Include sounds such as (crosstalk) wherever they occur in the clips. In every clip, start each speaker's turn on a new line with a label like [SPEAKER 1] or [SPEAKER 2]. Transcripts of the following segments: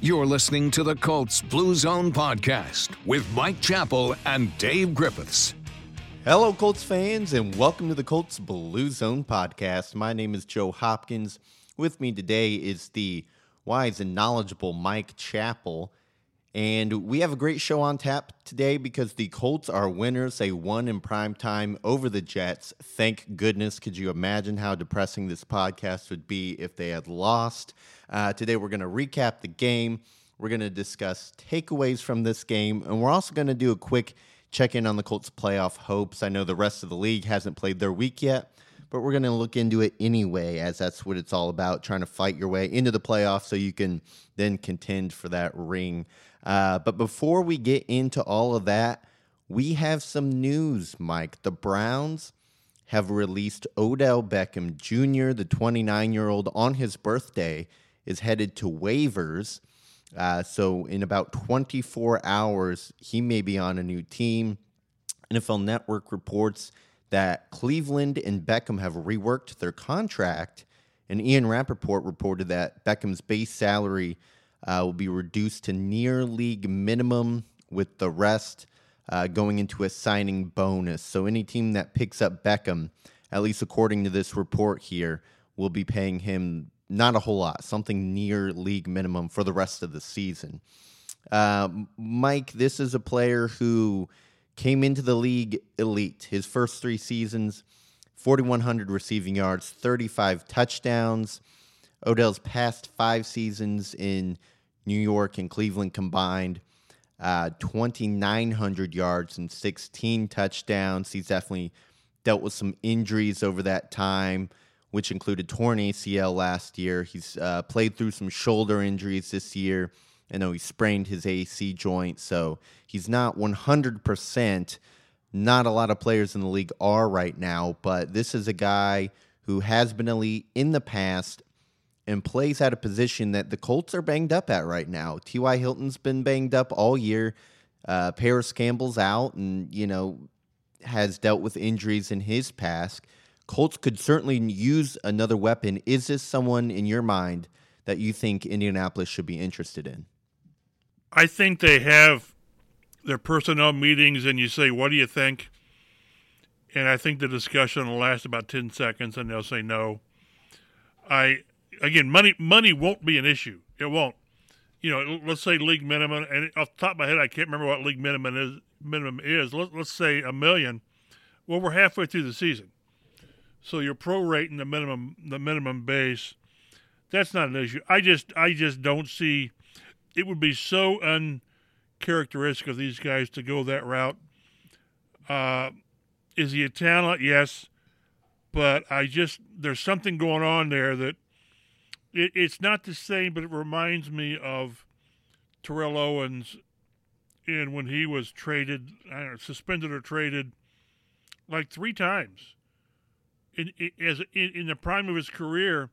[SPEAKER 1] You're listening to the Colts Blue Zone podcast with Mike Chappell and Dave Griffiths.
[SPEAKER 2] Hello, Colts fans, and welcome to the Colts Blue Zone podcast. My name is Joe Hopkins. With me today is the wise and knowledgeable Mike Chappell. And we have a great show on tap today because the Colts are winners. They won in prime time over the Jets. Thank goodness. Could you imagine how depressing this podcast would be if they had lost? Uh, today, we're going to recap the game. We're going to discuss takeaways from this game. And we're also going to do a quick check in on the Colts' playoff hopes. I know the rest of the league hasn't played their week yet, but we're going to look into it anyway, as that's what it's all about trying to fight your way into the playoffs so you can then contend for that ring. Uh, but before we get into all of that, we have some news, Mike. The Browns have released Odell Beckham Jr., the 29 year old, on his birthday, is headed to waivers. Uh, so, in about 24 hours, he may be on a new team. NFL Network reports that Cleveland and Beckham have reworked their contract. And Ian Rapoport reported that Beckham's base salary uh, will be reduced to near league minimum, with the rest uh, going into a signing bonus. So any team that picks up Beckham, at least according to this report here, will be paying him not a whole lot, something near league minimum for the rest of the season. Uh, Mike, this is a player who came into the league elite. His first three seasons, 4,100 receiving yards, 35 touchdowns. Odell's past five seasons in New York and Cleveland combined, uh, 2,900 yards and 16 touchdowns. He's definitely dealt with some injuries over that time, which included torn ACL last year. He's uh, played through some shoulder injuries this year. I know he sprained his AC joint, so he's not 100%. Not a lot of players in the league are right now, but this is a guy who has been elite in the past and plays at a position that the Colts are banged up at right now. T.Y. Hilton's been banged up all year. Uh, Parris Campbell's out and, you know, has dealt with injuries in his past. Colts could certainly use another weapon. Is this someone in your mind that you think Indianapolis should be interested in?
[SPEAKER 3] I think they have their personnel meetings and you say, What do you think? And I think the discussion will last about 10 seconds and they'll say no. I again, money money won't be an issue. It won't. You know, let's say league minimum, and off the top of my head, I can't remember what league minimum is. Minimum is let, let's say a million. Well, we're halfway through the season, so you're prorating the minimum the minimum base. That's not an issue. I just I just don't see. It would be so uncharacteristic of these guys to go that route. Uh, is he a talent? Yes, but I just there's something going on there that it, it's not the same, but it reminds me of Terrell Owens and when he was traded, know, suspended or traded like three times in, in as in, in, the prime of his career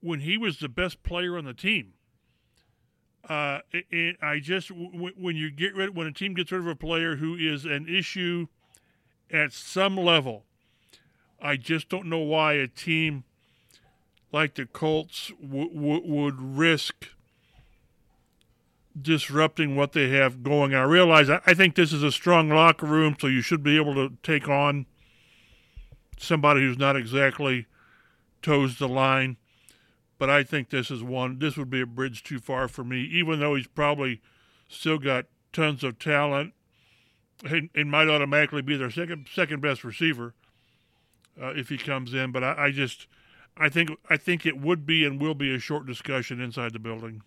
[SPEAKER 3] when he was the best player on the team. Uh, and I just when you get rid when a team gets rid of a player who is an issue at some level, I just don't know why a team like the Colts w- w- would risk disrupting what they have going. I realize I, I think this is a strong locker room, so you should be able to take on somebody who's not exactly toes the line. But I think this is one. This would be a bridge too far for me, even though he's probably still got tons of talent and, might automatically be their second second best receiver uh, if he comes in. But I, I just I think I think it would be and will be a short discussion inside the building.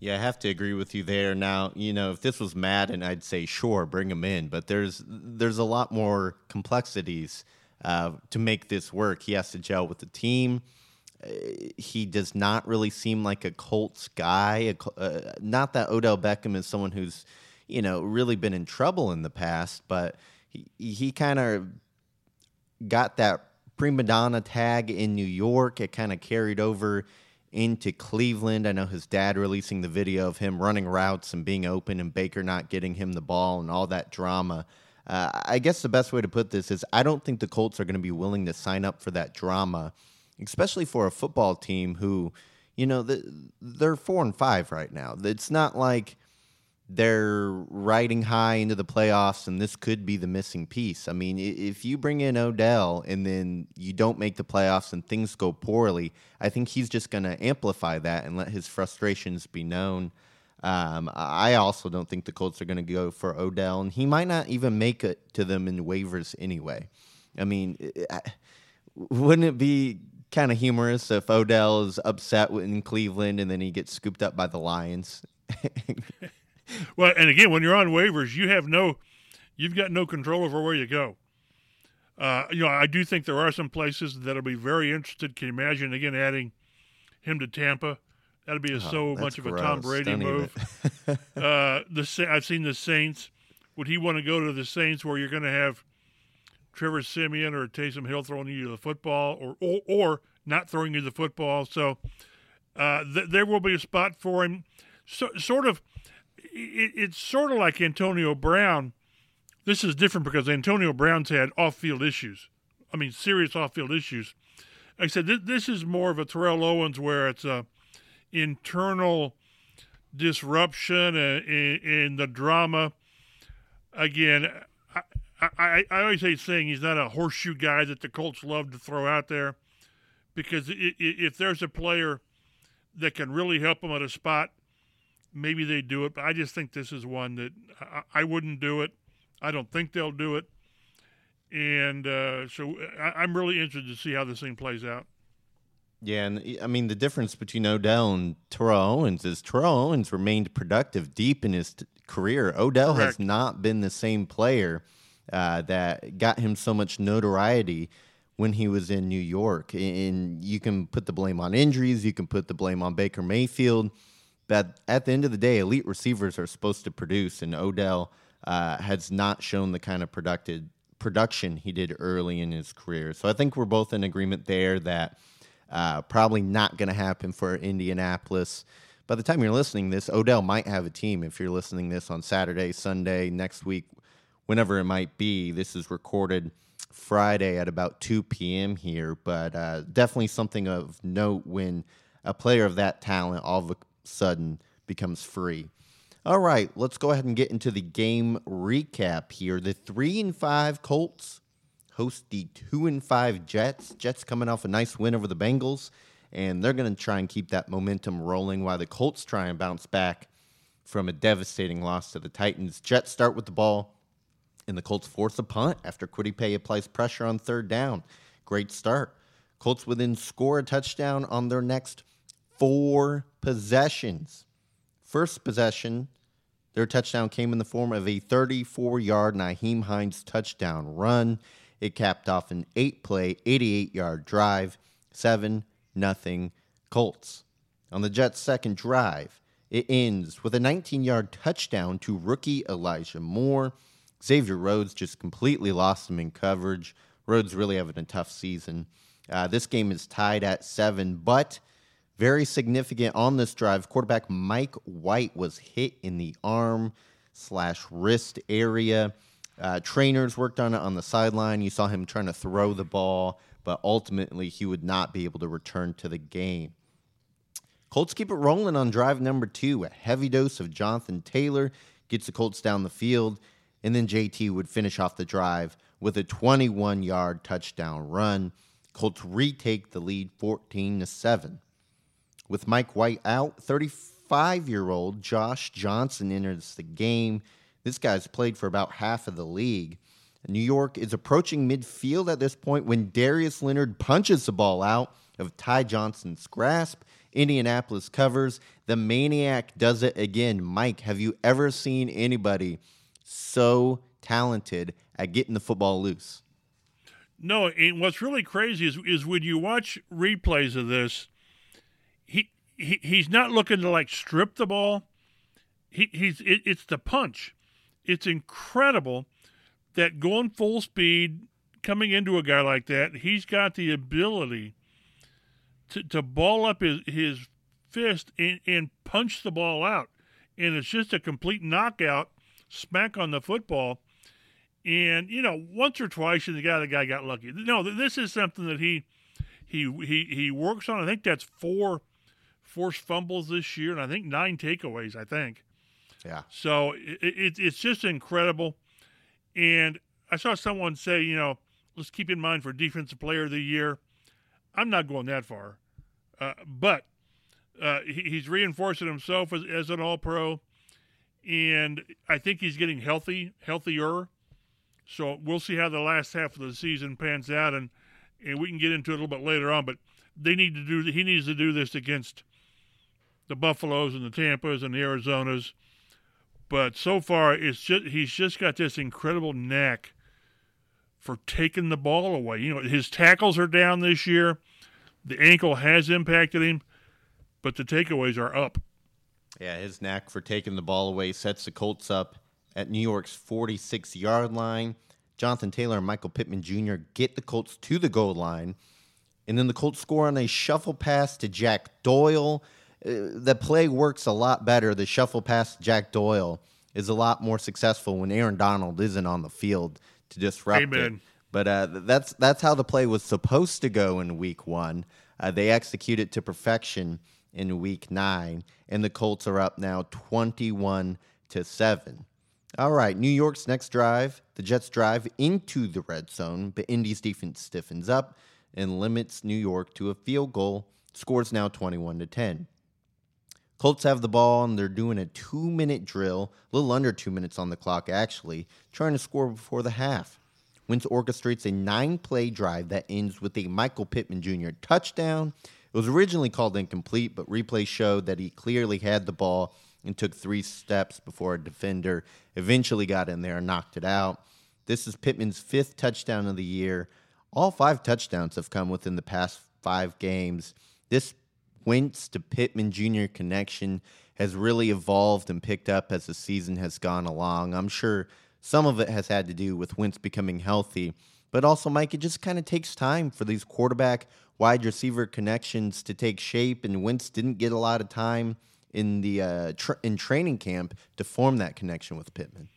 [SPEAKER 2] Yeah, I have to agree with you there. Now, you know, if this was Madden, I'd say sure, bring him in. But there's there's a lot more complexities uh, to make this work. He has to gel with the team. Uh, he does not really seem like a Colts guy. Uh, not that Odell Beckham is someone who's, you know, really been in trouble in the past, but he he kind of got that prima donna tag in New York. It kind of carried over into Cleveland. I know his dad releasing the video of him running routes and being open and Baker not getting him the ball and all that drama. Uh, I guess the best way to put this is I don't think the Colts are going to be willing to sign up for that drama, especially for a football team who, You know, the, they're four and five right now. It's not like they're riding high into the playoffs and this could be the missing piece. I mean, if you bring in Odell and then you don't make the playoffs and things go poorly, I think he's just going to amplify that and let his frustrations be known. Um, I also don't think the Colts are going to go for Odell, and he might not even make it to them in waivers anyway. I mean, wouldn't it be kind of humorous if Odell is upset in Cleveland and then he gets scooped up by the Lions? (laughs)
[SPEAKER 3] well, and again, when you're on waivers, you have no, you've got no control over where you go. Uh, you know, I do think there are some places that'll be very interested. Can you imagine again adding him to Tampa? That'd be a, oh, so much of a Tom Brady move. (laughs) uh, the I've seen the Saints. Would he want to go to the Saints where you're going to have Trevor Siemian or Taysom Hill throwing you the football, or or, or not throwing you the football. So uh, th- there will be a spot for him. So, sort of, it, it's sort of like Antonio Brown. This is different because Antonio Brown's had off-field issues. I mean, serious off-field issues. Like I said, this, this is more of a Terrell Owens where it's a internal disruption in the drama. Again, I, I, always hate saying he's not a horseshoe guy that the Colts love to throw out there because if there's a player that can really help them at a spot, maybe they do it. But I just think this is one that I, wouldn't do it. I don't think they'll do it. And uh, so I, am really interested to see how this thing plays out.
[SPEAKER 2] Yeah, and I mean the difference between Odell and Terrell Owens is Terrell Owens remained productive deep in his t- career. Odell Correct. has not been the same player uh, that got him so much notoriety when he was in New York. And you can put the blame on injuries, you can put the blame on Baker Mayfield. But at the end of the day, elite receivers are supposed to produce, and Odell uh, has not shown the kind of productive production he did early in his career. So I think we're both in agreement there that uh, probably not going to happen for Indianapolis. By the time you're listening this, Odell might have a team. If you're listening this on Saturday, Sunday, next week, whenever it might be. This is recorded Friday at about 2 p.m. here, but uh, definitely something of note when a player of that talent all of a sudden becomes free. All right, let's go ahead and get into the game recap here. The three and five Colts host the two and five Jets. Jets coming off a nice win over the Bengals, and they're going to try and keep that momentum rolling while the Colts try and bounce back from a devastating loss to the Titans. Jets start with the ball and the Colts force a punt after Kwity applies pressure on third down. Great start. Colts then score a touchdown on their next four possessions. First possession, their touchdown came in the form of a 34 yard Nyheim Hines touchdown run. It capped off an eight play, 88 yard drive, 7 nothing Colts. On the Jets' second drive, it ends with a 19 yard touchdown to rookie Elijah Moore. Xavier Rhodes just completely lost him in coverage. Rhodes really having a tough season. Uh, this game is tied at seven, but very significant on this drive. Quarterback Mike White was hit in the arm slash wrist area. Uh, trainers worked on it on the sideline. You saw him trying to throw the ball, but ultimately he would not be able to return to the game. Colts keep it rolling on drive number two. A heavy dose of Jonathan Taylor gets the Colts down the field and then JT would finish off the drive with a 21 yard touchdown run. Colts retake the lead 14 to 7. With Mike White out, 35 year old Josh Johnson enters the game. This guy's played for about half of the league. New York is approaching midfield at this point when Darius Leonard punches the ball out of Ty Johnson's grasp. Indianapolis covers. The Maniac does it again. Mike, have you ever seen anybody so talented at getting the football loose.
[SPEAKER 3] No, and what's really crazy is is when you watch replays of this, he, he he's not looking to like strip the ball. He he's it, it's the punch. It's incredible that going full speed, coming into a guy like that, he's got the ability to, to ball up his, his fist and, and punch the ball out. And it's just a complete knockout smack on the football. And you know, once or twice, the guy the guy got lucky. No, this is something that he he he he works on. I think that's four forced fumbles this year, and I think nine takeaways. I think.
[SPEAKER 2] Yeah.
[SPEAKER 3] So it, it, it's just incredible. And I saw someone say, you know, let's keep in mind for defensive player of the year. I'm not going that far, uh, but uh, he, he's reinforcing himself as, as an All Pro, and I think he's getting healthy, healthier. So we'll see how the last half of the season pans out, and and we can get into it a little bit later on. But they need to do. He needs to do this against the Buffaloes and the Tampas and the Arizonas. But so far, it's just he's just got this incredible knack for taking the ball away. You know, his tackles are down this year. The ankle has impacted him, but the takeaways are up.
[SPEAKER 2] Yeah, his knack for taking the ball away sets the Colts up at New York's 46 yard line. Jonathan Taylor and Michael Pittman Jr. get the Colts to the goal line. And then the Colts score on a shuffle pass to Jack Doyle. Uh, the play works a lot better. The shuffle pass to Jack Doyle is a lot more successful when Aaron Donald isn't on the field to disrupt
[SPEAKER 3] Amen.
[SPEAKER 2] it. But uh, that's that's how the play was supposed to go in Week One. Uh, they execute it to perfection in Week Nine, and the Colts are up now twenty-one to seven. All right, New York's next drive, the Jets drive into the red zone, but Indy's defense stiffens up and limits New York to a field goal. Scores now twenty-one to ten. Colts have the ball and they're doing a two minute drill, a little under two minutes on the clock, actually, trying to score before the half. Wentz orchestrates a nine play drive that ends with a Michael Pittman Jr. touchdown. It was originally called incomplete, but replay showed that he clearly had the ball and took three steps before a defender eventually got in there and knocked it out. This is Pittman's fifth touchdown of the year. All five touchdowns have come within the past five games. This Wentz to Pittman Jr. connection has really evolved and picked up as the season has gone along. I'm sure some of it has had to do with Wentz becoming healthy, but also, Mike, it just kind of takes time for these quarterback wide receiver connections to take shape, and Wentz didn't get a lot of time in the uh, in training camp to form that connection with Pittman.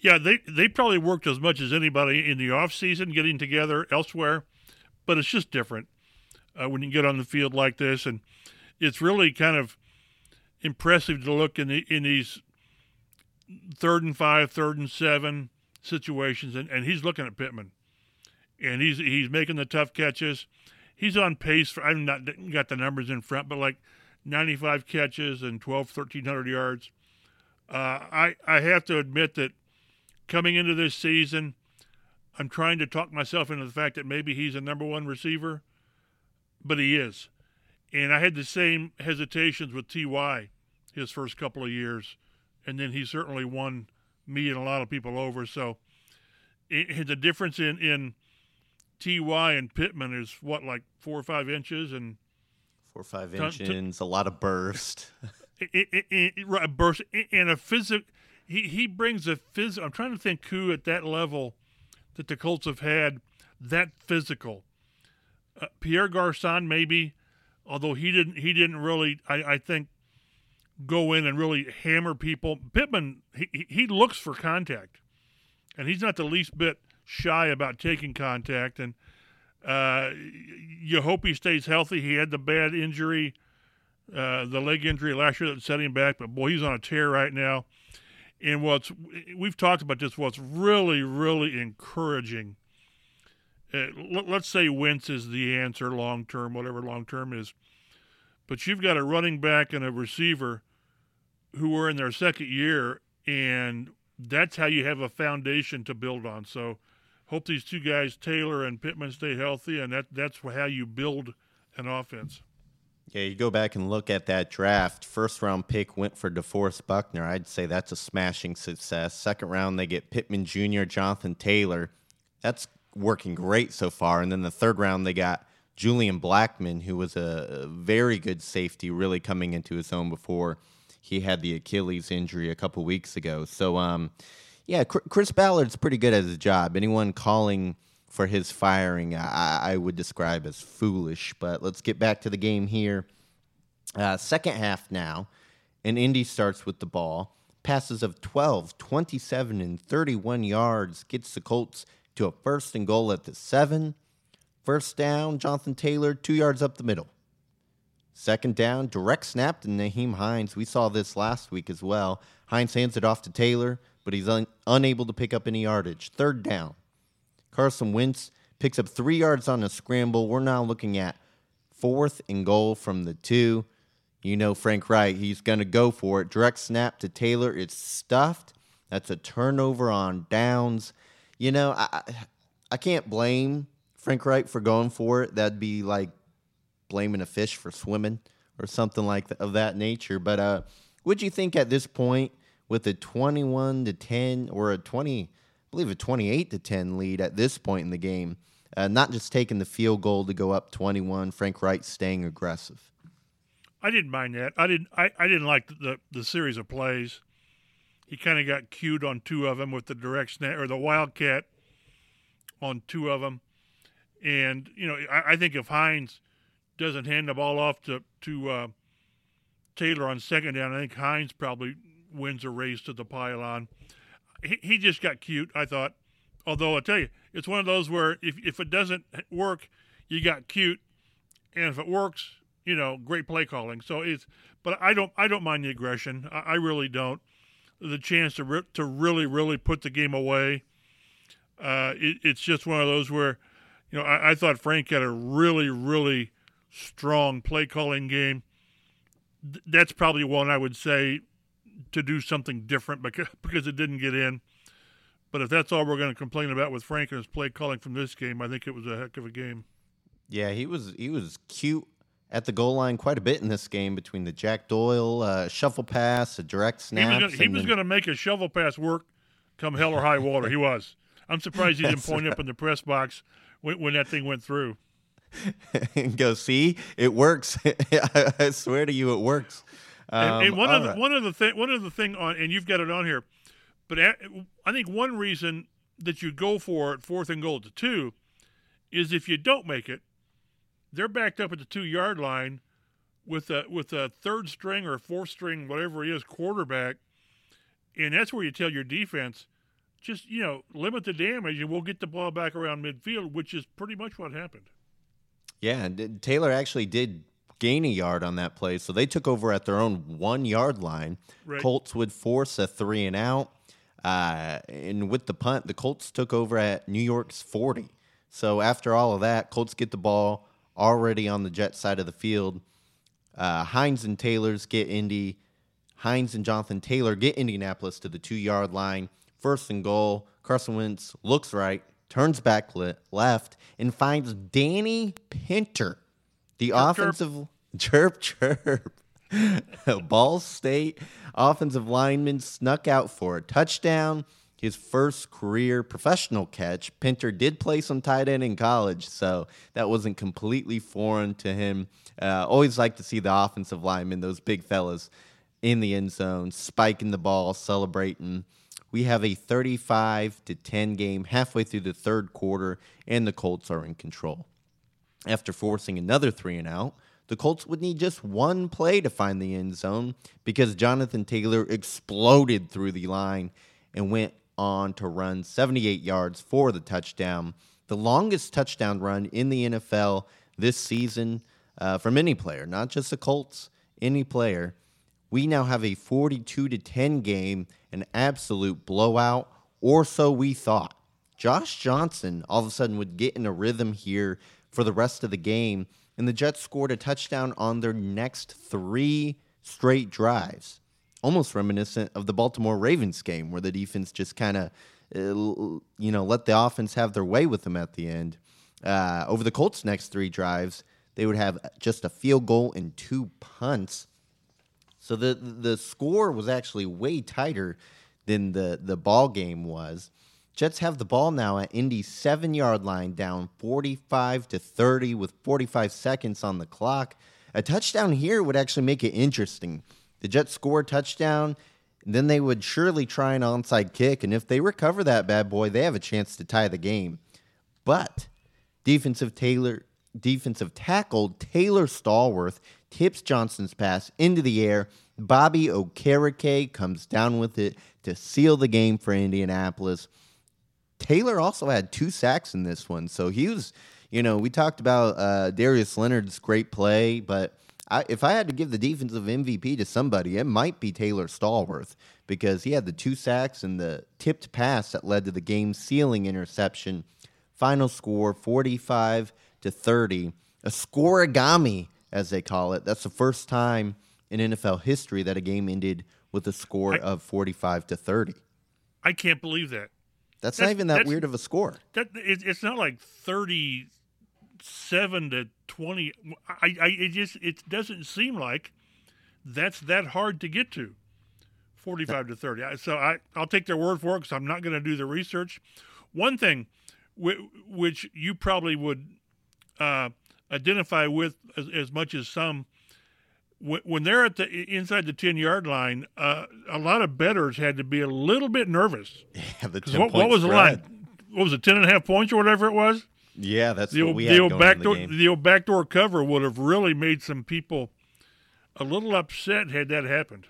[SPEAKER 3] Yeah, they they probably worked as much as anybody in the off season getting together elsewhere, but it's just different uh, when you get on the field like this, and it's really kind of impressive to look in the in these third and five, third and seven situations, and, and he's looking at Pittman, and he's he's making the tough catches. He's on pace for I've not got the numbers in front, but like 95 catches and 12, 1300 yards. Uh, I I have to admit that coming into this season, I'm trying to talk myself into the fact that maybe he's a number one receiver, but he is. And I had the same hesitations with Ty his first couple of years, and then he certainly won me and a lot of people over. So it, the difference in in Ty and Pittman is what like four or five inches and
[SPEAKER 2] four or five inches, a lot of burst. (laughs)
[SPEAKER 3] it, it, burst and a physical. He he brings a phys. I'm trying to think who at that level that the Colts have had that physical. Uh, Pierre Garcon maybe although he didn't he didn't really I, I think go in and really hammer people. Pittman he he looks for contact, and he's not the least bit shy about taking contact. And uh, you hope he stays healthy. He had the bad injury, uh, the leg injury last year that set him back, but boy, he's on a tear right now. And what's we've talked about this. What's really really encouraging Uh, let's say Wentz is the answer long term, whatever long term is. But you've got a running back and a receiver who are in their second year, and that's how you have a foundation to build on. So, hope these two guys, Taylor and Pittman, stay healthy, and that that's how you build an offense.
[SPEAKER 2] Yeah, you go back and look at that draft. First round pick went for DeForest Buckner. I'd say that's a smashing success. Second round, they get Pittman Jr., Jonathan Taylor. That's working great so far. And then the third round, they got Julian Blackmon, who was a very good safety, really coming into his own before he had the Achilles injury a couple weeks ago. So, um, yeah, Chris Ballard's pretty good at his job. Anyone calling for his firing, I, I would describe as foolish. But let's get back to the game here. Uh, second half now, and Indy starts with the ball. Passes of 12, 27, and 31 yards gets the Colts to a first and goal at the seven. First down, Jonathan Taylor, two yards up the middle. Second down, direct snap to Nyheim Hines. We saw this last week as well. Hines hands it off to Taylor, but he's un- unable to pick up any yardage. Third down. Carson Wentz picks up three yards on a scramble. We're now looking at fourth and goal from the two. You know Frank Reich, he's going to go for it. Direct snap to Taylor. It's stuffed. That's a turnover on downs. You know, I I can't blame Frank Reich for going for it. That'd be like blaming a fish for swimming or something like that, of that nature. But uh, would you think at this point, with a 21 to 10 or a 20, I believe a 28 to 10 lead at this point in the game, uh, not just taking the field goal to go up 21, Frank Reich staying aggressive?
[SPEAKER 3] I didn't mind that. I didn't. I, I didn't like the the series of plays. He kind of got cued on two of them with the direct snap or the wildcat on two of them, and you know I, I think if Hines doesn't hand the ball off to to uh, Taylor on second down, I think Hines probably wins a race to the pylon. He he just got cute. I thought. Although I tell you, it's one of those where if if it doesn't work, you got cute, and if it works, you know, great play calling. So it's, but I don't, I don't mind the aggression. I, I really don't. The chance to re- to really, really put the game away. Uh, it, it's just one of those where, you know, I, I thought Frank had a really, really strong play calling game. Th- that's probably one I would say to do something different because (laughs) because it didn't get in. But if that's all we're going to complain about with Frank and his play calling from this game, I think it was a heck of a game.
[SPEAKER 2] Yeah, he was he was cute at the goal line quite a bit in this game between the Jack Doyle uh, shuffle pass, a direct snap.
[SPEAKER 3] He was going to make a shovel pass work come hell or high water. he (laughs) was. I'm surprised he didn't point right. up in the press box when, when that thing went through.
[SPEAKER 2] and (laughs) go, see, it works. (laughs) I swear to you, it works.
[SPEAKER 3] Um, and, and, one of the, right. one of the thing one of the thing on and you've got it on here, but at, I think one reason that you go for it fourth and goal to two is if you don't make it, they're backed up at the two yard line with a with a third string or fourth string, whatever it is, quarterback, and that's where you tell your defense, just you know, limit the damage, and we'll get the ball back around midfield, which is pretty much what happened.
[SPEAKER 2] Yeah, Taylor actually did gain a yard on that play, so they took over at their own one yard line. Right. Colts would force a three and out, uh, and with the punt, the Colts took over at New York's forty. So after all of that, Colts get the ball already on the Jet side of the field. Uh, Hines and Taylor's get Indy. Hines and Jonathan Taylor get Indianapolis to the two yard line. First and goal. Carson Wentz looks right, turns back left, and finds Danny Pinter, the chirp, offensive (laughs) chirp chirp. (laughs) Ball State offensive lineman snuck out for a touchdown his first career professional catch. Pinter did play some tight end in college, so that wasn't completely foreign to him. Uh, always like to see the offensive linemen, those big fellas, in the end zone, spiking the ball, celebrating. We have a 35 to 10 game halfway through the third quarter, and the Colts are in control. After forcing another three and out, the Colts would need just one play to find the end zone because Jonathan Taylor exploded through the line and went on to run 78 yards for the touchdown, the longest touchdown run in the NFL this season uh, from any player, not just the Colts, any player. We now have a 42 to 10 game, an absolute blowout, or so we thought. Josh Johnson all of a sudden would get in a rhythm here for the rest of the game, and the Jets scored a touchdown on their next three straight drives almost reminiscent of the Baltimore Ravens game where the defense just kind of, uh, you know, let the offense have their way with them at the end. Uh, over the Colts' next three drives, they would have just a field goal and two punts. So the the score was actually way tighter than the the ball game was. Jets have the ball now at Indy's seven yard line, down 45 to 30 with 45 seconds on the clock. A touchdown here would actually make it interesting the Jets score a touchdown, then they would surely try an onside kick. And if they recover that bad boy, they have a chance to tie the game. But defensive Taylor, defensive tackle Taylor Stallworth tips Johnson's pass into the air. Bobby Okereke comes down with it to seal the game for Indianapolis. Taylor also had two sacks in this one, so he was, you know, we talked about uh, Darius Leonard's great play, but I, if I had to give the defensive MVP to somebody, it might be Taylor Stallworth because he had the two sacks and the tipped pass that led to the game sealing interception. Final score 45 to 30. A scorigami, as they call it. That's the first time in NFL history that a game ended with a score
[SPEAKER 3] I-
[SPEAKER 2] of 45 to 30.
[SPEAKER 3] I can't believe that.
[SPEAKER 2] That's, not even that weird of a score.
[SPEAKER 3] That it, it's not like thirty-seven to twenty. I, I it just it doesn't seem like that's that hard to get to. Forty-five to thirty. So I I'll take their word for it because I'm not going to do the research. One thing, which you probably would uh, identify with as, as much as some. wh- When they're at the inside the ten yard line, uh, a lot of betters had to be a little bit nervous. (laughs)
[SPEAKER 2] Yeah, the
[SPEAKER 3] 'Cause
[SPEAKER 2] 10
[SPEAKER 3] What, what was the
[SPEAKER 2] spread.
[SPEAKER 3] line? What was it, ten and a half points or whatever it was?
[SPEAKER 2] Yeah, that's
[SPEAKER 3] The
[SPEAKER 2] what
[SPEAKER 3] old,
[SPEAKER 2] we
[SPEAKER 3] the
[SPEAKER 2] had
[SPEAKER 3] old backdoor,
[SPEAKER 2] the
[SPEAKER 3] the old backdoor cover would have really made some people a little upset had that happened.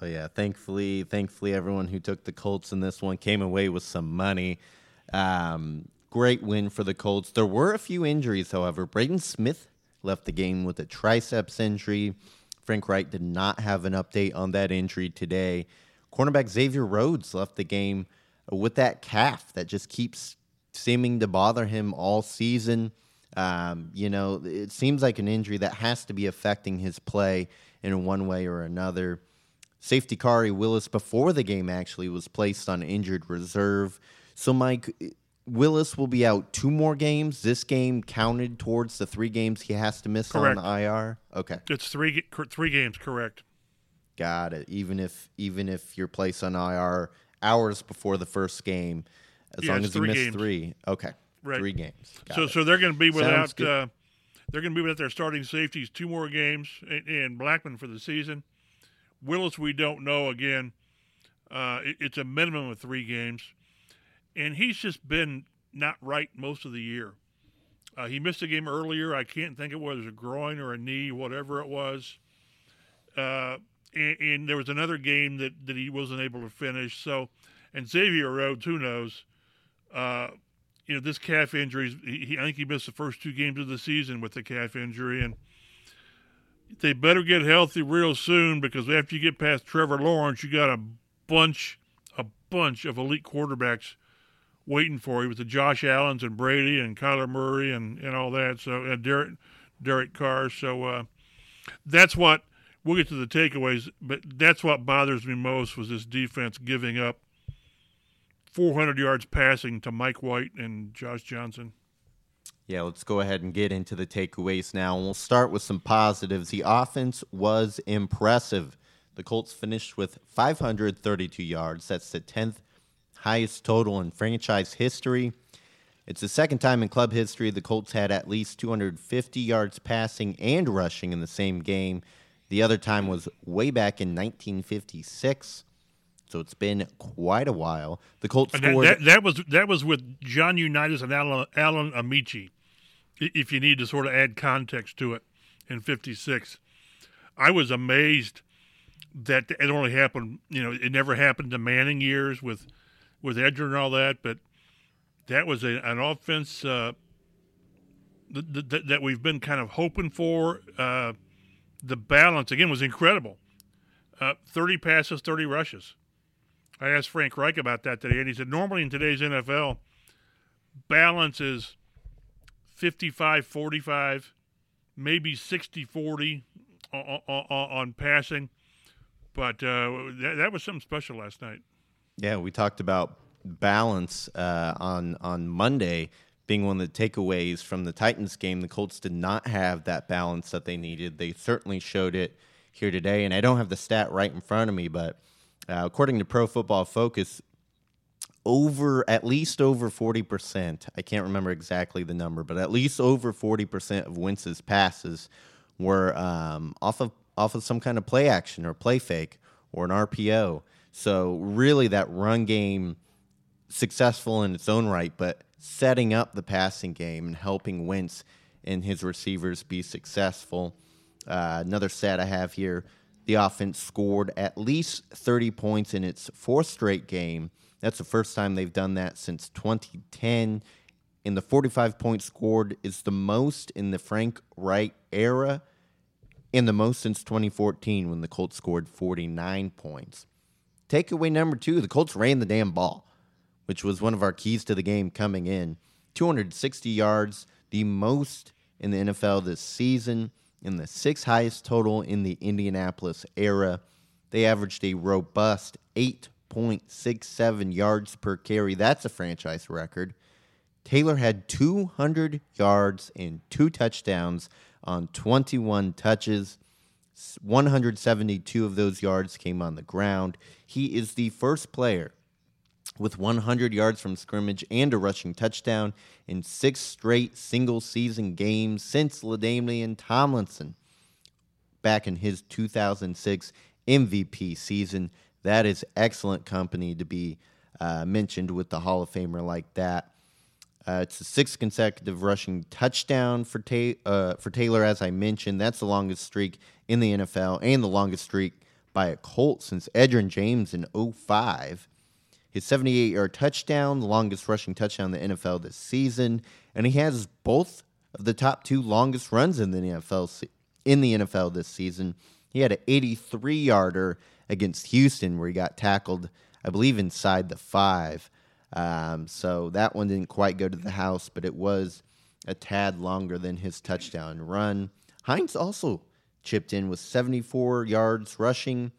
[SPEAKER 2] Oh yeah, thankfully, thankfully, everyone who took the Colts in this one came away with some money. Um, great win for the Colts. There were a few injuries, however. Braden Smith left the game with a triceps injury. Frank Reich did not have an update on that injury today. Cornerback Xavier Rhodes left the game with that calf that just keeps seeming to bother him all season. Um, you know, it seems like an injury that has to be affecting his play in one way or another. Safety Khari Willis before the game actually was placed on injured reserve. So, Mike, Willis will be out two more games. This game counted towards the three games he has to miss
[SPEAKER 3] Correct.
[SPEAKER 2] on IR. Okay,
[SPEAKER 3] It's three three games, correct?
[SPEAKER 2] got it. Even if even if you're placed on IR hours before the first game, as
[SPEAKER 3] Yeah,
[SPEAKER 2] long as you miss
[SPEAKER 3] games.
[SPEAKER 2] three, okay,
[SPEAKER 3] Right.
[SPEAKER 2] three games. Got
[SPEAKER 3] so
[SPEAKER 2] it.
[SPEAKER 3] so they're going to be without uh, they're going to be without their starting safeties two more games and, and Blackmon for the season. Willis, we don't know. Again, uh, it- it's a minimum of three games, and he's just been not right most of the year. Uh, he missed a game earlier. I can't think it was a groin or a knee, whatever it was. Uh, and, and there was another game that, that he wasn't able to finish. So, and Xavier Rhodes, who knows? Uh, you know, this calf injury, he, I think he missed the first two games of the season with the calf injury. And they better get healthy real soon because after you get past Trevor Lawrence, you got a bunch, a bunch of elite quarterbacks waiting for you with the Josh Allens and Brady and Kyler Murray and, and all that. So, and Derek, Derek Carr. So, uh, that's what we'll get to the takeaways, but that's what bothers me most was this defense giving up 400 yards passing to Mike White and Josh Johnson.
[SPEAKER 2] Yeah, let's go ahead and get into the takeaways now. And we'll start with some positives. The offense was impressive. The Colts finished with 532 yards. That's the 10th highest total in franchise history. It's the second time in club history the Colts had at least 250 yards passing and rushing in the same game. The other time was way back in 1956. So it's been quite a while. The Colts
[SPEAKER 3] And that, that, that was that was with John Unitas and Alan, Alan Ameche, if you need to sort of add context to it, in '56. I was amazed that it only happened. You know, it never happened to Manning years with with Edger and all that, but that was a, an offense uh, th- th- th- that we've been kind of hoping for. Uh, the balance again was incredible. Uh, 30 passes, 30 rushes. I asked Frank Reich about that today, and he said normally in today's NFL, balance is 55 45, maybe 60 40 on, on, on passing. But uh, that, that was something special last night.
[SPEAKER 2] Yeah, we talked about balance uh, on on Monday being one of the takeaways from the Titans game. The Colts did not have that balance that they needed. They certainly showed it here today, and I don't have the stat right in front of me, but uh, according to Pro Football Focus, over at least over 40%. I can't remember exactly the number, but at least over 40% of Wentz's passes were um, off of off of some kind of play action or play fake or an RPO. So really that run game successful in its own right, but setting up the passing game and helping Wentz and his receivers be successful. Uh, another stat I have here the offense scored at least 30 points in its fourth straight game. That's the first time they've done that since 2010. And the 45 points scored is the most in the Frank Reich era. and the most since 2014 when the Colts scored 49 points. Takeaway number two the Colts ran the damn ball, which was one of our keys to the game coming in. 260 yards, the most in the NFL this season, and the sixth highest total in the Indianapolis era. They averaged a robust 8.67 yards per carry. That's a franchise record. Taylor had 200 yards and two touchdowns on 21 touches. 172 of those yards came on the ground. He is the first player with 100 yards from scrimmage and a rushing touchdown in six straight single season games since LaDainian Tomlinson back in his 2006 MVP season. That is excellent company to be uh, mentioned with the Hall of Famer like that. Uh, it's the sixth consecutive rushing touchdown for Ta- uh, for Taylor, as I mentioned. That's the longest streak in the NFL and the longest streak by a Colt since Edgerrin James in 05. His 78 yard touchdown, the longest rushing touchdown in the NFL this season, and he has both of the top two longest runs in the NFL in the NFL this season. He had an 83 yarder against Houston where he got tackled, I believe, inside the five. Um, so that one didn't quite go to the house, but it was a tad longer than his touchdown run. Hines also chipped in with 74 yards rushing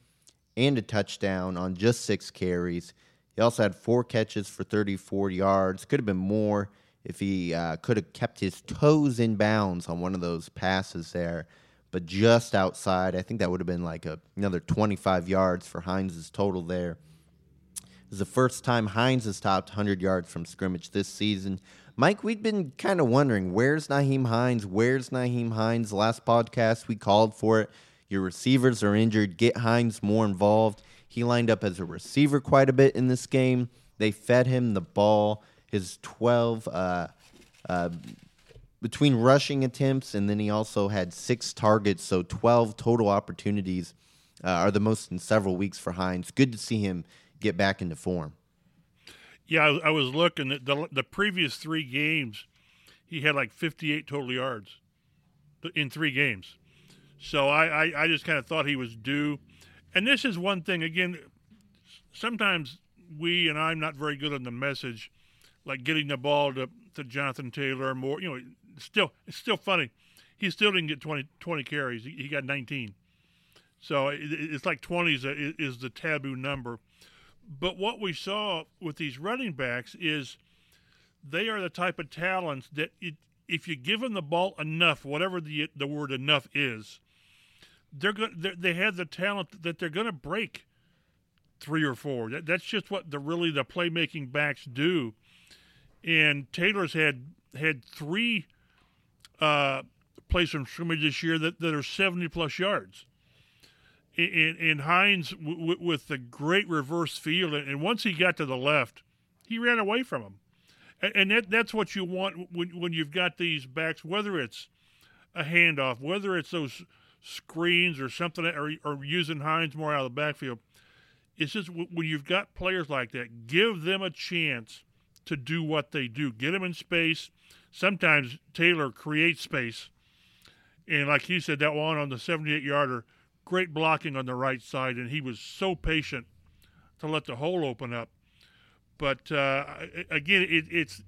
[SPEAKER 2] and a touchdown on just six carries. He also had four catches for 34 yards. Could have been more if he uh, could have kept his toes in bounds on one of those passes there, but just outside. I think that would have been like a, another 25 yards for Hines' total there is the first time Hines has topped 100 yards from scrimmage this season. Mike, we'd been kind of wondering where's Nyheim Hines? Where's Nyheim Hines? Last podcast we called for it. Your receivers are injured. Get Hines more involved. He lined up as a receiver quite a bit in this game. They fed him the ball. His 12 uh, uh, between rushing attempts, and then he also had six targets, so 12 total opportunities uh, are the most in several weeks for Hines. Good to see him get back into form.
[SPEAKER 3] Yeah, I, I was looking at the the previous three games. He had like 58 total yards in three games. So I, I, I just kind of thought he was due. And this is one thing, again, sometimes we and I'm not very good on the message, like getting the ball to, to Jonathan Taylor or more. You know, still, it's still funny. He still didn't get 20, 20 carries. He, he got 19. So it, it's like 20 is, a, is the taboo number. But what we saw with these running backs is they are the type of talents that it, if you give them the ball enough, whatever the the word enough is, they're going they have the talent that they're going to break three or four. That, that's just what the really the playmaking backs do. And Taylor's had had three uh, plays from scrimmage this year that, that are seventy plus yards and, and Hines w- with the great reverse field, and once he got to the left, he ran away from him, and, and that that's what you want when when you've got these backs, whether it's a handoff, whether it's those screens or something, or, or using Hines more out of the backfield. It's just when you've got players like that, give them a chance to do what they do. Get them in space. Sometimes Taylor creates space. And like you said, that one on the 78 yarder, great blocking on the right side, and he was so patient to let the hole open up. But uh, again, it, it's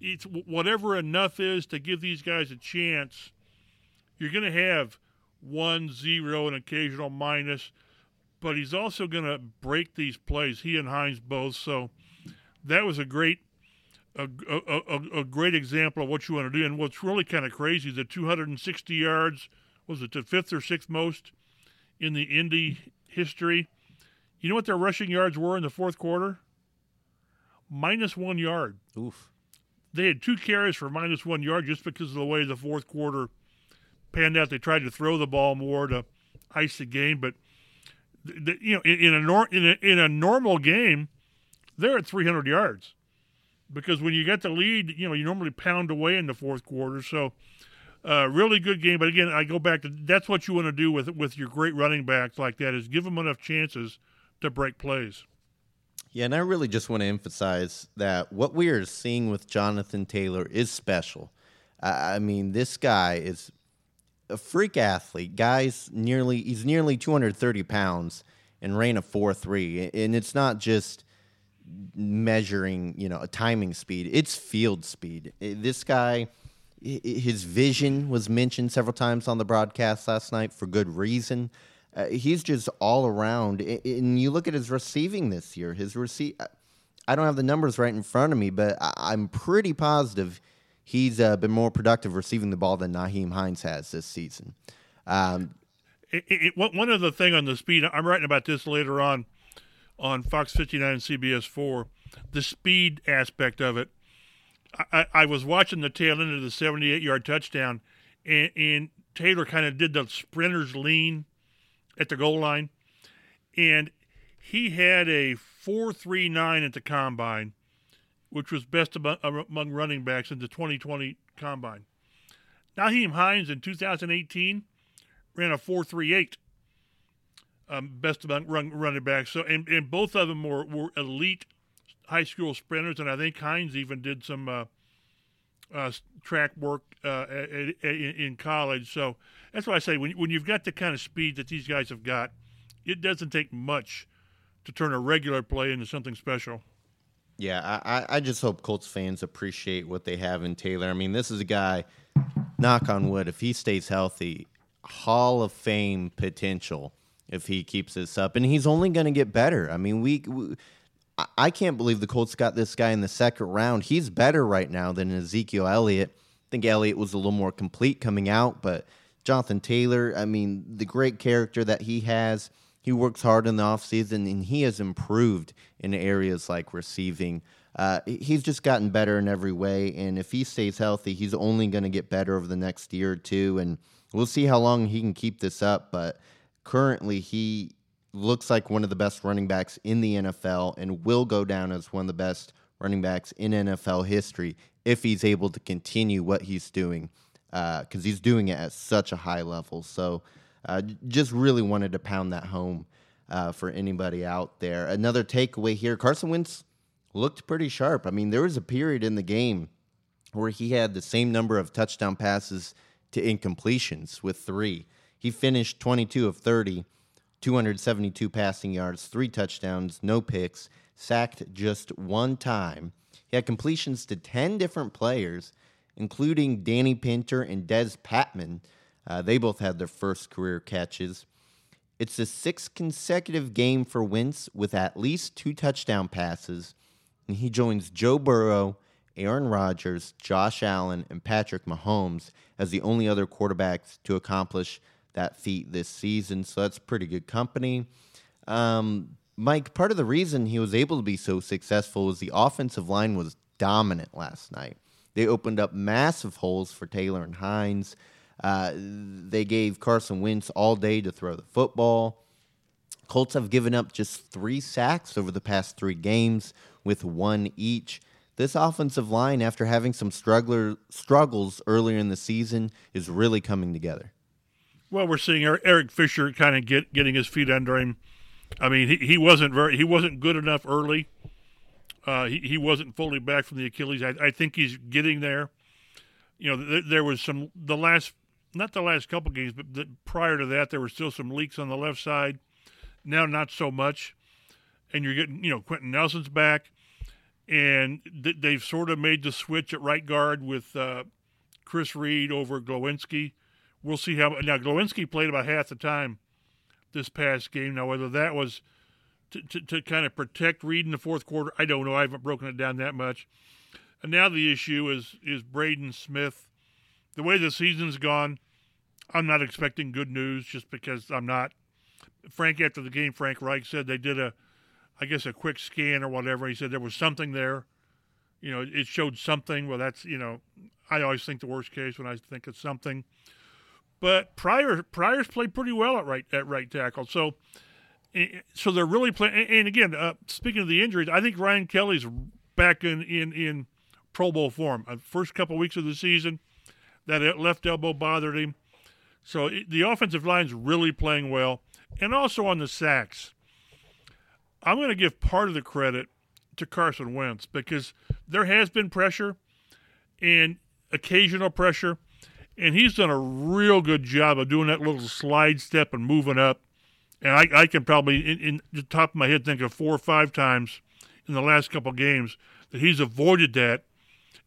[SPEAKER 3] it's whatever enough is to give these guys a chance. You're going to have one, zero, an occasional minus, but he's also going to break these plays. He and Hines both. So that was a great a, a, a, great example of what you want to do. And what's really kind of crazy, the 260 yards was it the fifth or sixth most in the Indy history. You know what their rushing yards were in the fourth quarter? Minus one yard.
[SPEAKER 2] Oof.
[SPEAKER 3] They had two carries for minus one yard just because of the way the fourth quarter panned out. They tried to throw the ball more to ice the game, but the, you know, in, in a nor- in a in a normal game, they're at 300 yards because when you get the lead, you know, you normally pound away in the fourth quarter. So uh, really good game, but again, I go back to that's what you want to do with with your great running backs like that is give them enough chances to break plays.
[SPEAKER 2] Yeah, and I really just want to emphasize that what we are seeing with Jonathan Taylor is special. I mean, this guy is a freak athlete. Guys, nearly he's nearly 230 pounds and ran a 4.3, and it's not just measuring, you know, a timing speed. It's field speed. This guy, his vision was mentioned several times on the broadcast last night for good reason. Uh, he's just all around. And you look at his receiving this year. His receive, I don't have the numbers right in front of me, but I'm pretty positive he's uh, been more productive receiving the ball than Nyheim Hines has this season. Um,
[SPEAKER 3] it, it, one other thing on the speed, I'm writing about this later on on Fox 59 and CBS 4, the speed aspect of it. I, I was watching the tail end of the 78 yard touchdown, and, and Taylor kind of did the sprinter's lean at the goal line, and he had a 4.39 at the combine, which was best among, among running backs in the 2020 combine. Nyheim Hines in 2018 ran a 4.38 um, best among run, running backs. So, and, and both of them were, were elite high school sprinters, and I think Hines even did some uh, uh, track work uh, in college. So that's why I say when when you've got the kind of speed that these guys have got, it doesn't take much to turn a regular play into something special.
[SPEAKER 2] Yeah, I, I just hope Colts fans appreciate what they have in Taylor. I mean, this is a guy, knock on wood, if he stays healthy, Hall of Fame potential if he keeps this up, and he's only going to get better. I mean, we, we, I can't believe the Colts got this guy in the second round. He's better right now than Ezekiel Elliott. I think Elliott was a little more complete coming out, but Jonathan Taylor, I mean, the great character that he has. He works hard in the offseason and he has improved in areas like receiving. Uh, he's just gotten better in every way. And if he stays healthy, he's only going to get better over the next year or two. And we'll see how long he can keep this up. But currently he looks like one of the best running backs in the NFL and will go down as one of the best running backs in NFL history if he's able to continue what he's doing because uh, he's doing it at such a high level. So uh, just really wanted to pound that home uh, for anybody out there. Another takeaway here Carson Wentz looked pretty sharp. I mean, there was a period in the game where he had the same number of touchdown passes to incompletions with three. He finished 22 of 30, 272 passing yards, three touchdowns, no picks, sacked just one time. He had completions to 10 different players, including Danny Pinter and Dez Patmon. Uh, they both had their first career catches. It's the sixth consecutive game for Wentz with at least two touchdown passes, and he joins Joe Burrow, Aaron Rodgers, Josh Allen, and Patrick Mahomes as the only other quarterbacks to accomplish that feat this season. So that's pretty good company. Um, Mike, part of the reason he was able to be so successful was the offensive line was dominant last night. They opened up massive holes for Taylor and Hines. Uh, they gave Carson Wentz all day to throw the football. Colts have given up just three sacks over the past three games, with one each. This offensive line, after having some struggler, struggles earlier in the season, is really coming together.
[SPEAKER 3] Well, we're seeing Eric Fisher kind of get getting his feet under him. I mean, he, he wasn't very he wasn't good enough early. Uh, he he wasn't fully back from the Achilles. I, I think he's getting there. You know, th- there was some the last not the last couple games, but the, prior to that, there were still some leaks on the left side. Now, not so much. And you're getting, you know, Quenton Nelson's back, and th- they've sort of made the switch at right guard with uh, Chris Reed over Glowinski we'll see how. Now, Glowinski played about half the time this past game. Now, whether that was to, to, to, kind of protect Reed in the fourth quarter, I don't know. I haven't broken it down that much. And now the issue is is Braden Smith. The way the season's gone, I'm not expecting good news just because I'm not. Frank, after the game, Frank Reich said they did a, I guess, a quick scan or whatever. He said there was something there. You know, it showed something. Well, that's, you know, I always think the worst case when I think it's something. But Pryor Pryor's played pretty well at right at right tackle. So eh, so they're really playing. And again, uh, speaking of the injuries, I think Ryan Kelly's back in in in Pro Bowl form. Uh, first couple weeks of the season, that left elbow bothered him. So the offensive line's really playing well, and also on the sacks. I'm going to give part of the credit to Carson Wentz because there has been pressure and occasional pressure and he's done a real good job of doing that little slide step and moving up. And I, I can probably, in, in the top of my head, think of four or five times in the last couple games that he's avoided that.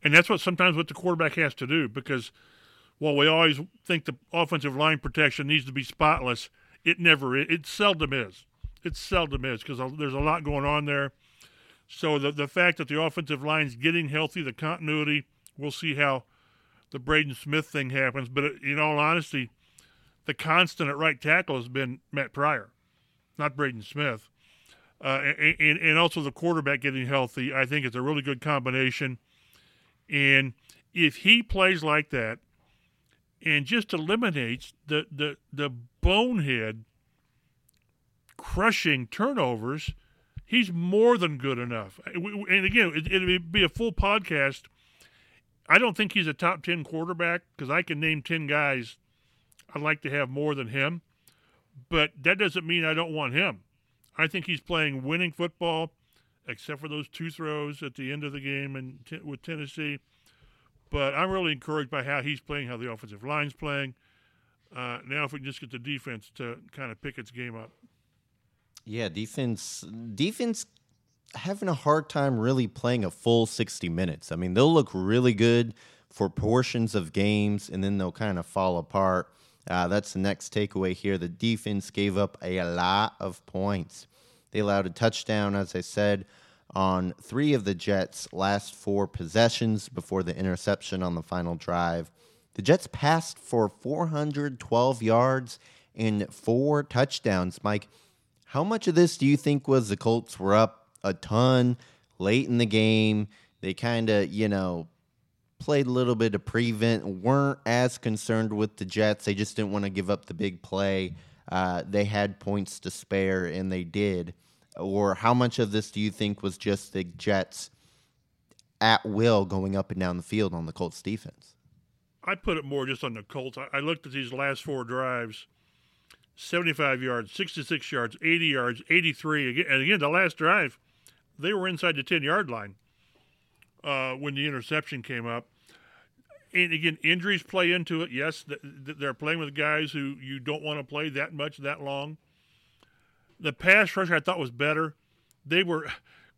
[SPEAKER 3] And that's what sometimes what the quarterback has to do because while we always think the offensive line protection needs to be spotless, it never. It seldom is. It seldom is because there's a lot going on there. So the the fact that the offensive line's getting healthy, the continuity, we'll see how the Braden Smith thing happens. But in all honesty, the constant at right tackle has been Matt Pryor, not Braden Smith. Uh, and, and also the quarterback getting healthy, I think it's a really good combination. And if he plays like that and just eliminates the, the, the bonehead crushing turnovers, he's more than good enough. Uh, and again, it, would be a full podcast. I don't think he's a top 10 quarterback because I can name 10 guys I'd like to have more than him. But that doesn't mean I don't want him. I think he's playing winning football, except for those two throws at the end of the game and t- with Tennessee. But I'm really encouraged by how he's playing, how the offensive line's playing. Uh, now, if we can just get the defense to kind of pick its game up.
[SPEAKER 2] Yeah, defense defense having a hard time really playing a full 60 minutes. I mean, they'll look really good for portions of games and then they'll kind of fall apart. Uh, that's the next takeaway here. The defense gave up a lot of points. They allowed a touchdown, as I said, on three of the Jets' last four possessions before the interception on the final drive. The Jets passed for 412 yards and four touchdowns. Mike, how much of this do you think was the Colts were up a ton late in the game? They kind of, you know, played a little bit of prevent, weren't as concerned with the Jets. They just didn't want to give up the big play. Uh, they had points to spare, and they did. Or how much of this do you think was just the Jets at will going up and down the field on the Colts defense?
[SPEAKER 3] I put it more just on the Colts. I looked at these last four drives 75 yards, 66 yards, 80 yards, 83. And again, the last drive, they were inside the 10 yard line uh, when the interception came up. And again, injuries play into it. Yes, they're playing with guys who you don't want to play that much, that long. The pass rush I thought was better. They were.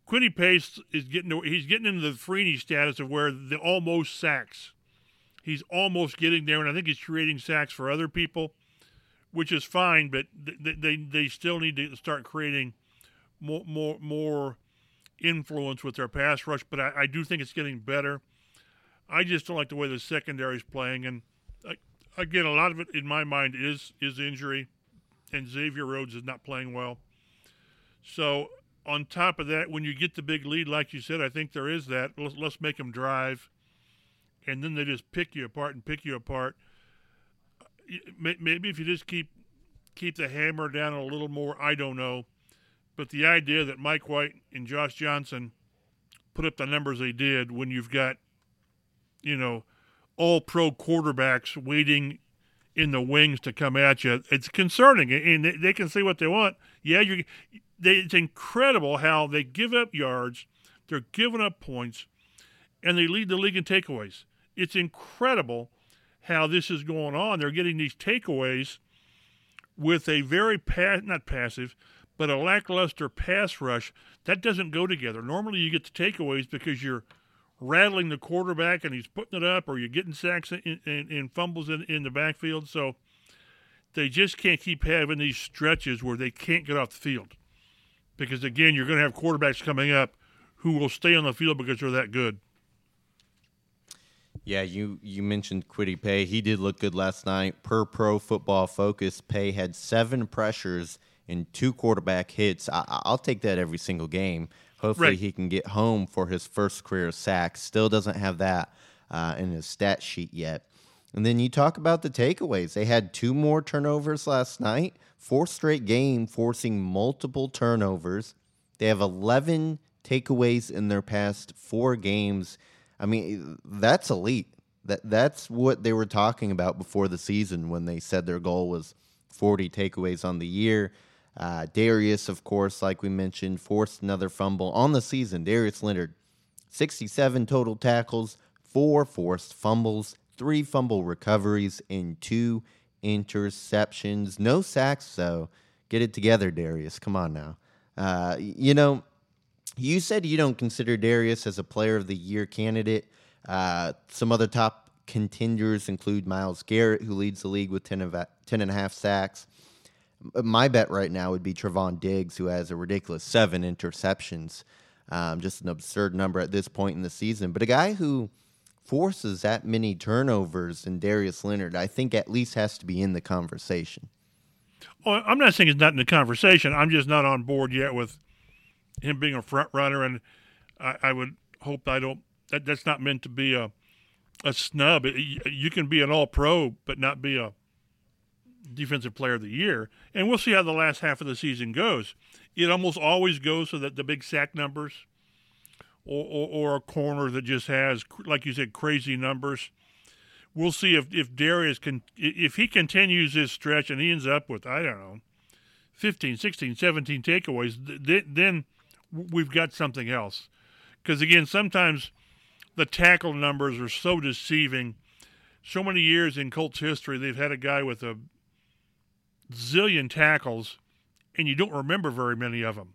[SPEAKER 3] Kwity Paye is getting to, he's getting into the Freeney status of where the almost sacks. He's almost getting there, and I think he's creating sacks for other people which is fine, but they, they, they still need to start creating more more more influence with their pass rush. But I, I do think it's getting better. I just don't like the way the secondary is playing, and again, a lot of it in my mind is is injury, and Xavier Rhodes is not playing well. So on top of that, when you get the big lead, like you said, I think there is that. Let's, let's make them drive, and then they just pick you apart and pick you apart maybe if you just keep keep the hammer down a little more, I don't know. But the idea that Mike White and Josh Johnson put up the numbers they did when you've got, you know, all pro quarterbacks waiting in the wings to come at you, it's concerning. And they can say what they want. Yeah, you it's incredible how they give up yards, they're giving up points, and they lead the league in takeaways. It's incredible how this is going on. They're getting these takeaways with a very pa- not passive, but a lackluster pass rush. That doesn't go together. Normally, you get the takeaways because you're rattling the quarterback and he's putting it up, or you're getting sacks and, fumbles in, in the backfield. So they just can't keep having these stretches where they can't get off the field. Because again, you're going to have quarterbacks coming up who will stay on the field because they're that good.
[SPEAKER 2] Yeah, you you mentioned Kwity Paye. He did look good last night. Per Pro Football Focus, Paye had seven pressures and two quarterback hits. I, will take that every single game. Hopefully, right. he can get home for his first career sack. Still doesn't have that uh, in his stat sheet yet. And then you talk about the takeaways. They had two more turnovers last night, four straight game forcing multiple turnovers. They have 11 takeaways in their past four games. I mean, that's elite. That that's what they were talking about before the season when they said their goal was 40 takeaways on the year. Uh, Darius, of course, like we mentioned, forced another fumble on the season. Darius Leonard, 67 total tackles, four forced fumbles, three fumble recoveries, and two interceptions. No sacks, though. Get it together, Darius. Come on now. Uh, you know, you said you don't consider Darius as a player of the year candidate. Uh, some other top contenders include Myles Garrett, who leads the league with 10, of, 10 and a half sacks. My bet right now would be Trevon Diggs, who has a ridiculous seven interceptions. Um, just an absurd number at this point in the season. But a guy who forces that many turnovers in Darius Leonard, I think at least has to be in the conversation.
[SPEAKER 3] Well, I'm not saying he's not in the conversation. I'm just not on board yet with him being a front runner, and I, I would hope I don't. That, that's not meant to be a a snub. You can be an All Pro, but not be a Defensive Player of the Year, and we'll see how the last half of the season goes. It almost always goes so that the big sack numbers, or, or, or a corner that just has, like you said, crazy numbers. We'll see if if Darius can if he continues his stretch and he ends up with I don't know, 15, 16, 17 takeaways. Then we've got something else. Because again, sometimes the tackle numbers are so deceiving. So many years in Colts history, they've had a guy with a zillion tackles, and you don't remember very many of them.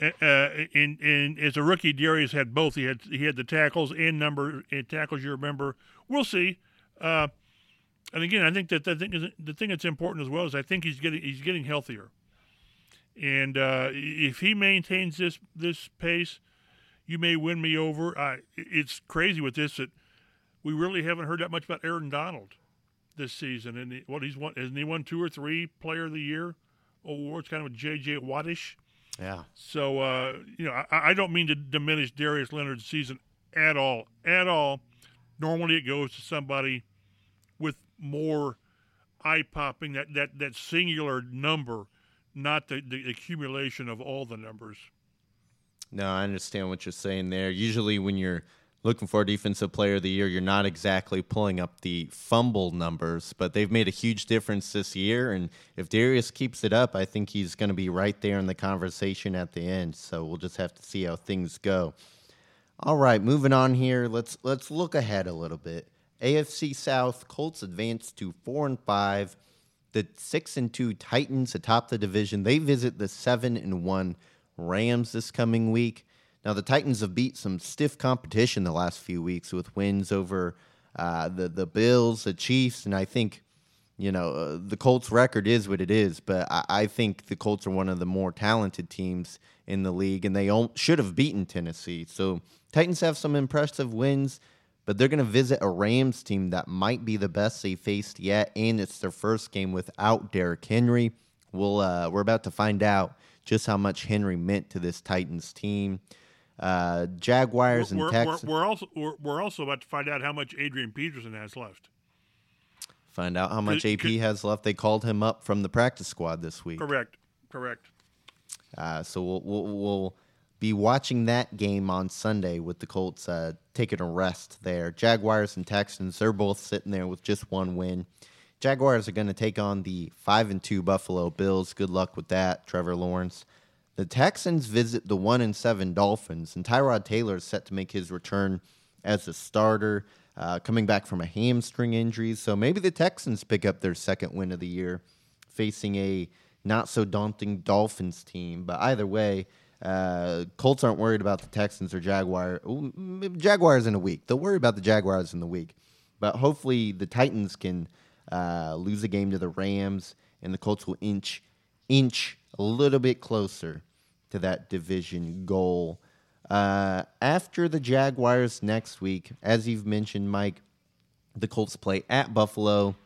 [SPEAKER 3] Uh, and, and as a rookie, Darius had both. He had he had the tackles and number and tackles you remember. We'll see. Uh, and again, I think that the thing is the thing that's important as well is I think he's getting he's getting healthier. And uh, if he maintains this this pace, you may win me over. Uh, it's crazy with this that we really haven't heard that much about Aaron Donald this season. And he, what he's won, hasn't he won two or three Player of the Year awards, kind of a J.J. Wattish?
[SPEAKER 2] Yeah.
[SPEAKER 3] So uh, you know, I, I don't mean to diminish Darius Leonard's season at all, at all. Normally, it goes to somebody with more eye popping that that that singular number, not the, the accumulation of all the numbers.
[SPEAKER 2] No, I understand what you're saying there. Usually, when you're looking for defensive player of the year, you're not exactly pulling up the fumble numbers, but they've made a huge difference this year. And if Darius keeps it up, I think he's going to be right there in the conversation at the end. So we'll just have to see how things go. All right, moving on here. Let's let's look ahead a little bit. AFC South Colts advance to four and five. The six and two Titans atop the division. They visit the seven and one Rams this coming week. Now, the Titans have beat some stiff competition the last few weeks with wins over uh, the the Bills, the Chiefs, and I think you know uh, the Colts' record is what it is. But I, I, think the Colts are one of the more talented teams in the league, and they should have beaten Tennessee. So Titans have some impressive wins, but they're going to visit a Rams team that might be the best they faced yet, and it's their first game without Derrick Henry. We'll uh, we're about to find out just how much Henry meant to this Titans team. Uh, Jaguars
[SPEAKER 3] we're,
[SPEAKER 2] and Texans.
[SPEAKER 3] We're, we're also we're, we're, also about to find out how much Adrian Peterson has left.
[SPEAKER 2] Find out how much AP has left. They called him up from the practice squad this week.
[SPEAKER 3] Correct. Correct.
[SPEAKER 2] Uh, so we'll, we'll, we'll be watching that game on Sunday with the Colts uh, taking a rest there. Jaguars and Texans, they're both sitting there with just one win. Jaguars are going to take on the 5 and 2 Buffalo Bills. Good luck with that, Trevor Lawrence. The Texans visit the 1 and 7 Dolphins, and Tyrod Taylor is set to make his return as a starter, uh, coming back from a hamstring injury. So maybe the Texans pick up their second win of the year, facing a not so daunting Dolphins team. But either way, uh, Colts aren't worried about the Texans or Jaguar. Jaguars in a week. They'll worry about the Jaguars in the week. But hopefully the Titans can uh, lose a game to the Rams, and the Colts will inch inch a little bit closer to that division goal. Uh, after the Jaguars next week, as you've mentioned, Mike, the Colts play at Buffalo,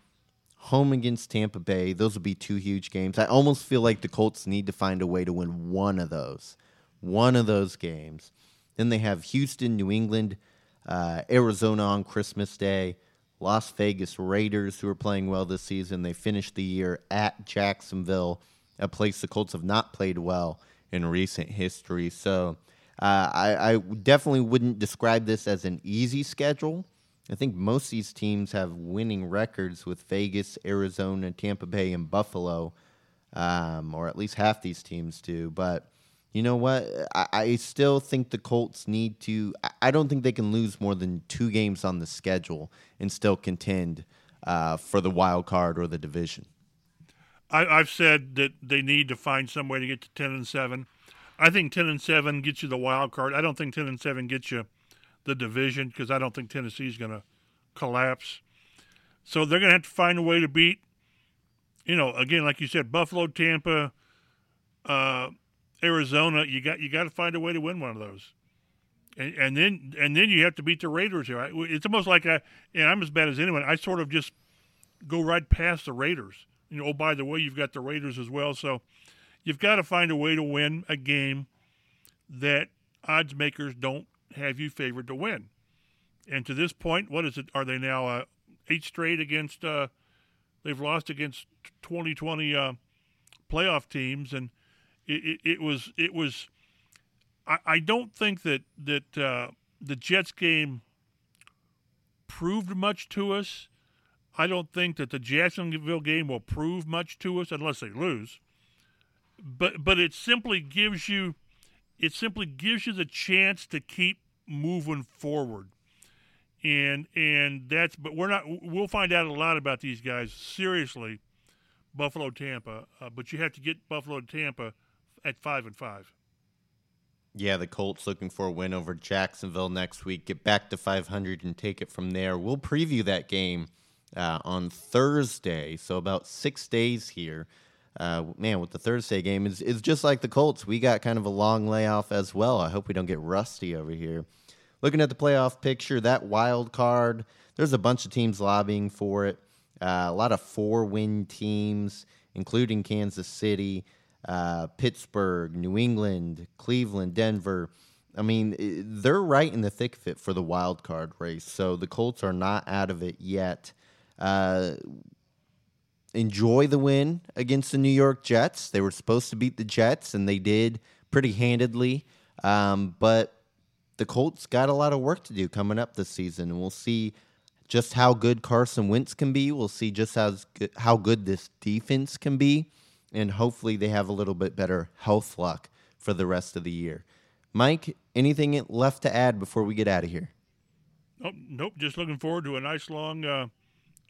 [SPEAKER 2] home against Tampa Bay. Those will be two huge games. I almost feel like the Colts need to find a way to win one of those, one of those games. Then they have Houston, New England, uh, Arizona on Christmas Day, Las Vegas Raiders, who are playing well this season. They finished the year at Jacksonville, a place the Colts have not played well in recent history. So uh, I, I definitely wouldn't describe this as an easy schedule. I think most of these teams have winning records with Vegas, Arizona, Tampa Bay, and Buffalo, um, or at least half these teams do. But you know what? I, I still think the Colts need to. I, don't think they can lose more than two games on the schedule and still contend uh, for the wild card or the division.
[SPEAKER 3] I, I've said that they need to find some way to get to ten and seven. I think ten and seven gets you the wild card. I don't think ten and seven gets you the division because I don't think Tennessee's going to collapse. So they're going to have to find a way to beat, you know, again, like you said, Buffalo, Tampa, uh, Arizona. You got you got to find a way to win one of those, and, and then and then you have to beat the Raiders here. It's almost like I, and I'm as bad as anyone. I sort of just go right past the Raiders. You know, oh by the way, you've got the Raiders as well. So you've got to find a way to win a game that odds makers don't have you favored to win. And to this point, what is it? Are they now uh, eight straight against? Uh, they've lost against 2020 uh, playoff teams, and it, it, it, was it was. I, I don't think that that uh, the Jets game proved much to us. I don't think that the Jacksonville game will prove much to us unless they lose. But but it simply gives you it simply gives you the chance to keep moving forward. And and that's but we're not we'll find out a lot about these guys seriously buffalo tampa. Uh, but you have to get buffalo tampa at five and five.
[SPEAKER 2] Yeah the colts looking for a win over jacksonville next week. Get back to 500 and take it from there. We'll preview that game uh, on thursday so about six days here uh, man, with the Thursday game, it's, it's just like the Colts. We got kind of a long layoff as well. I hope we don't get rusty over here looking at the playoff picture, that wild card, there's a bunch of teams lobbying for it. Uh, a lot of four win teams, including Kansas City, uh, Pittsburgh, New England, Cleveland, Denver. I mean, they're right in the thick of it for the wild card race. So the Colts are not out of it yet. Uh, enjoy the win against the New York Jets. They were supposed to beat the Jets, and they did pretty handedly. Um, but the Colts got a lot of work to do coming up this season, and we'll see just how good Carson Wentz can be. We'll see just how how good this defense can be, and hopefully they have a little bit better health luck for the rest of the year. Mike, anything left to add before we get out of here?
[SPEAKER 3] Oh, nope. Just looking forward to a nice long, uh,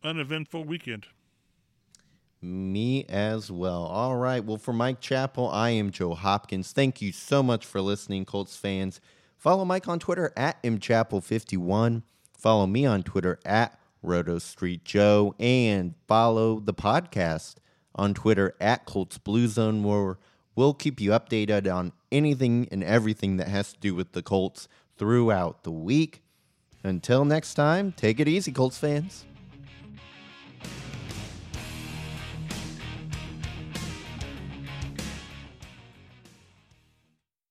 [SPEAKER 3] uneventful weekend.
[SPEAKER 2] Me as well. All right. Well, for Mike Chappell, I am Joe Hopkins. Thank you so much for listening, Colts fans. Follow Mike on Twitter at mchappell51. Follow me on Twitter at Roto Street Joe. And follow the podcast on Twitter at Colts Blue Zone, where we'll keep you updated on anything and everything that has to do with the Colts throughout the week. Until next time, take it easy, Colts fans.